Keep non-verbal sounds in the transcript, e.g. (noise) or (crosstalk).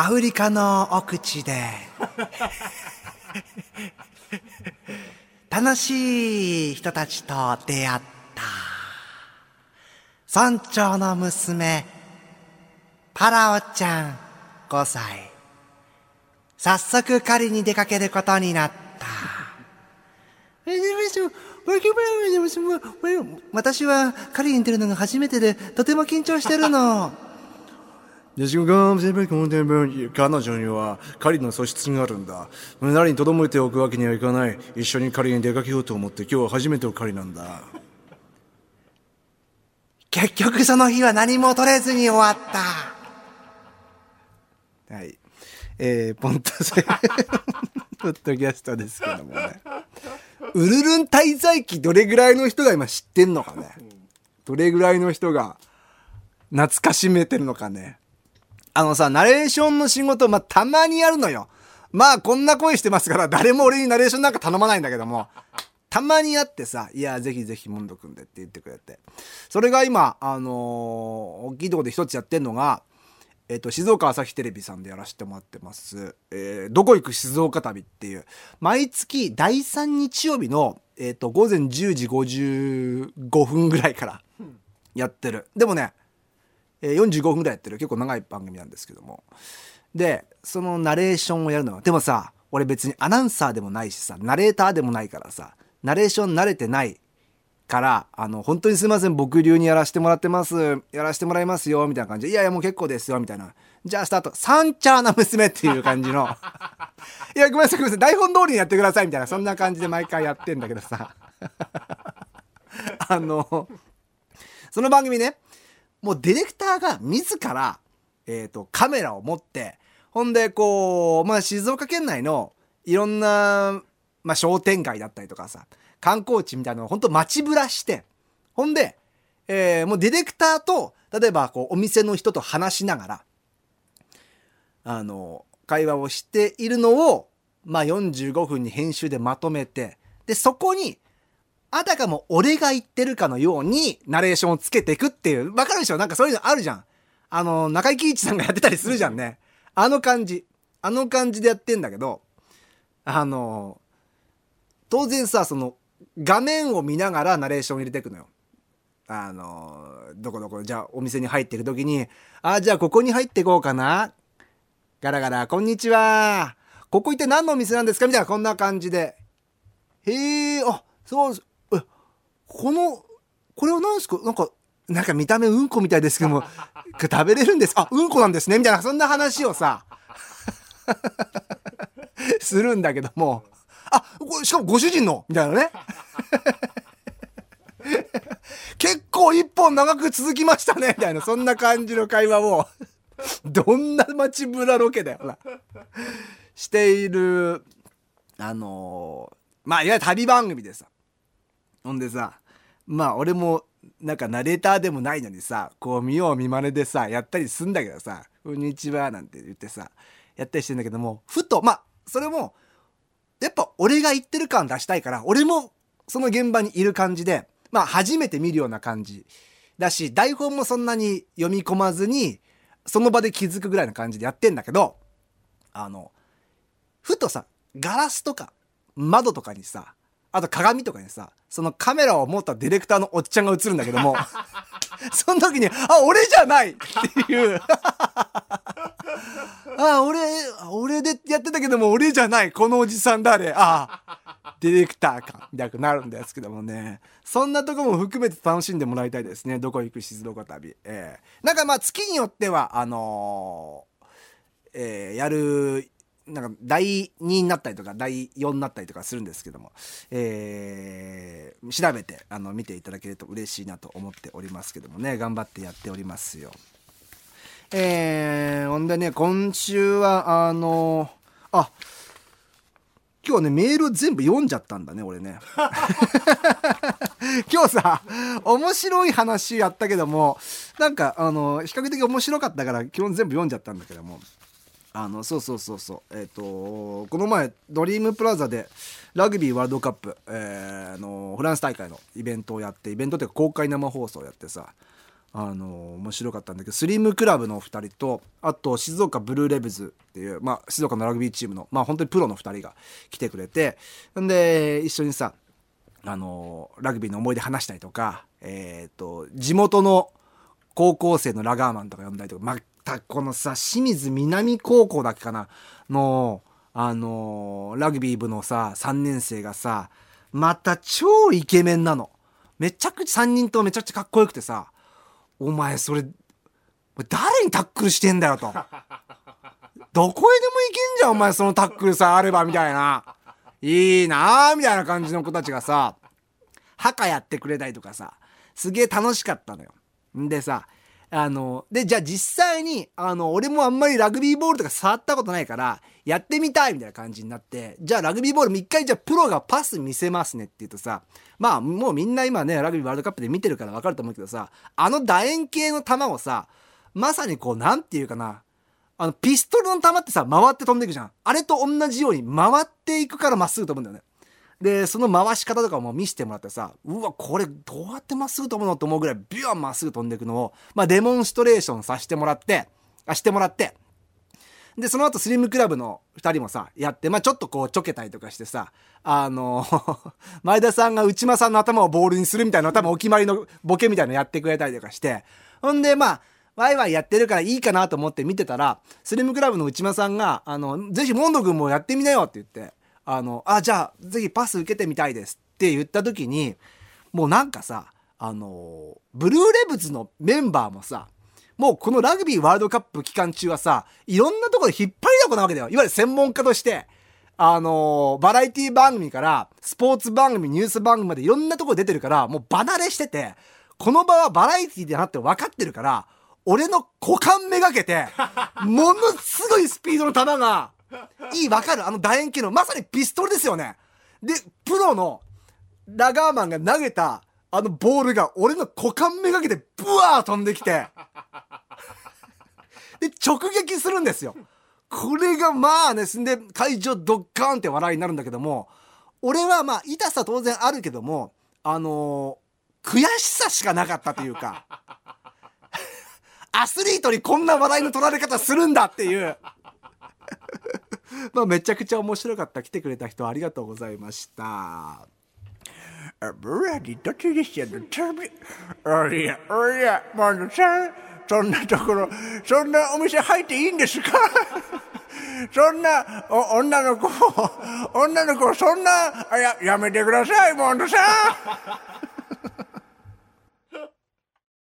アフリカの奥地で、楽しい人たちと出会った。村長の娘、パラオちゃん5歳。早速狩りに出かけることになった。私は狩りに出るのが初めてで、とても緊張してるの。彼女には狩りの素質があるんだ。胸に留めておくわけにはいかない。一緒に狩りに出かけようと思って今日は初めての狩りなんだ。(laughs) 結局その日は何も取れずに終わった。はい。えー、ポンタセ、(laughs) ポッドキャストですけどもね。ウルルン滞在期どれぐらいの人が今知ってんのかね。どれぐらいの人が懐かしめてるのかね。あのさ、ナレーションの仕事、まあ、たまにやるのよ。まあ、こんな声してますから、(laughs) 誰も俺にナレーションなんか頼まないんだけども、たまにやってさ、いや、ぜひぜひ、モンド君でって言ってくれて。それが今、あのー大きいとこで一つやってんのが、えっ、と、静岡朝日テレビさんでやらせてもらってます。えーどこ行く静岡旅っていう、毎月第3日曜日の、えっ、と、午前10時55分ぐらいからやってる。でもね、えー45分ぐらいやってる。結構長い番組なんですけども。でそのナレーションをやるのよでもさ俺別にアナウンサーでもないしさナレーターでもないからさナレーション慣れてないからあの本当にすいません僕流にやらせてもらってますやらせてもらいますよみたいな感じでいやいやもう結構ですよみたいな。じゃあスタート。サンチャーな娘っていう感じの。(laughs) いやごめんなさいごめんなさい。台本通りにやってくださいみたいなそんな感じで毎回やってんだけどさ。(laughs) あのその番組ねもうディレクターが自ら、えー、とカメラを持ってほんでこう、まあ、静岡県内のいろんな、まあ、商店街だったりとかさ観光地みたいなのをほんと街ぶらしてほんで、えーもうディレクターと例えばこうお店の人と話しながらあの会話をしているのを、まあ、45分に編集でまとめてでそこにあたかも俺が言ってるかのようにナレーションをつけていくっていう。わかるでしょ？なんかそういうのあるじゃん。あの、中井貴一さんがやってたりするじゃんね。あの感じ。あの感じでやってんだけど、あの、当然さ、その、画面を見ながらナレーションを入れていくのよ。あの、どこどこ、じゃあお店に入っていくときに、あ、じゃあここに入っていこうかな。ガラガラ、こんにちは。ここ行って何のお店なんですか？みたいな、こんな感じで。へえ、あ、そう、この、これは何ですか？なんか、なんか見た目うんこみたいですけども、(laughs) 食べれるんです？あ、うんこなんですねみたいな、そんな話をさ、(laughs) するんだけども、あ、これしかもご主人の？みたいなね。(laughs) 結構一本長く続きましたねみたいな、そんな感じの会話を、どんな街ぶらロケだよな。している、あのーまあ、いわゆる旅番組でさ。ほんでさ、まあ、俺も、なんかナレーターでもないのにさ、こう見よう見まねでさ、やったりすんだけどさ、こんにちは、なんて言ってさ、やったりしてんだけども、ふと、まあ、それも、やっぱ俺が言ってる感出したいから、俺もその現場にいる感じで、まあ初めて見るような感じ。だし、台本もそんなに読み込まずに、その場で気づくぐらいの感じでやってんだけど、あの、ふとさ、ガラスとか窓とかにさ、あと鏡とかにさ、そのカメラを持ったディレクターのおっちゃんが映るんだけども、(laughs) その時に、あ、俺じゃないっていう。(laughs) あ、俺、俺でやってたけども、俺じゃない。このおじさん誰?あディレクターか。みたいになるんですけどもね。そんなとこも含めて楽しんでもらいたいですね。どこ行く静岡旅。ええなんかまあ月によっては、あのーえーやる、なんか第2になったりとか第4になったりとかするんですけども、えー調べてあの見ていただけると嬉しいなと思っておりますけどもね頑張ってやっておりますよ。えー、ほんでね今週はあのあ今日ねメール全部読んじゃったんだね俺ね。(laughs) 今日さ面白い話やったけどもなんかあの比較的面白かったから基本全部読んじゃったんだけどもあのそうそうそうそう。えっ、とこの前ドリームプラザでラグビーワールドカップ、えーあのフランス大会のイベントをやってイベントっていうか公開生放送をやってさあの面白かったんだけどスリムクラブの2人とあと静岡ブルーレブズっていう、まあ、静岡のラグビーチームの、まあ、本当にプロの2人が来てくれてんで一緒にさあのラグビーの思い出話したりとか、えー、と地元の高校生のラガーマンとか呼んだりとかまたこのさ清水南高校だけかなのあのラグビー部のさ3年生がさまた超イケメンなの。めちゃくちゃ3人とめちゃくちゃかっこよくてさお前それ誰にタックルしてんだよと。(laughs) どこへでも行けんじゃんお前そのタックルさえあればみたいな。いいなあみたいな感じの子たちがさ、墓やってくれたりとかさ、すげえ楽しかったのよ。でさ、あの、で、じゃあ実際に、あの、俺もあんまりラグビーボールとか触ったことないから、やってみたいみたいな感じになって、じゃあラグビーボール一回じゃあプロがパス見せますねって言うとさ、まあもうみんな今ね、ラグビーワールドカップで見てるからわかると思うけどさ、あの楕円形の球をさ、まさにこう、なんていうかな、あの、ピストルの弾ってさ、回って飛んでいくじゃん。あれと同じように回っていくからまっすぐ飛ぶんだよね。で、その回し方とかも見せてもらってさ、うわ、これどうやってまっすぐ飛ぶのと思うぐらいビューンまっすぐ飛んでいくのを、まあデモンストレーションさせてもらって、あ、してもらって、で、その後スリムクラブの2人もさ、やって、まあちょっとこうちょけたりとかしてさ、あの (laughs) 前田さんが内間さんの頭をボールにするみたいな多分お決まりのボケみたいなのやってくれたりとかして、ほんでまあ、ワイワイやってるからいいかなと思って見てたら、スリムクラブの内間さんが、あの、ぜひモンド君もやってみなよって言って、あの、あ、じゃあ、ぜひパス受けてみたいですって言った時に、もうなんかさ、あの、ブルーレブズのメンバーもさ、もうこのラグビーワールドカップ期間中はさ、いろんなところで引っ張りだこなわけだよ。いわゆる専門家として、あのバラエティ番組から、スポーツ番組、ニュース番組までいろんなところ出てるから、もう離れしてて、この場はバラエティだなって分かってるから、俺の股間めがけて、ものすごいスピードの球が、いい、わかるあの楕円形の、まさにピストルですよね。で、プロのラガーマンが投げた、あのボールが俺の股間めがけて、ブワー飛んできて、で、直撃するんですよ。これがまあね、すんで、会場ドッカーンって笑いになるんだけども、俺はまあ、痛さ当然あるけども、あのー、悔しさしかなかったというか、アスリートにこんな笑いの取られ方するんだっていう (laughs) まあめちゃくちゃ面白かった。来てくれた人ありがとうございました。ブラディどっちでしたの旅おやおやモンドさんそんなところそんなお店入っていいんですか？(laughs) そんな女の子女の子そんなあややめてくださいモンドさん。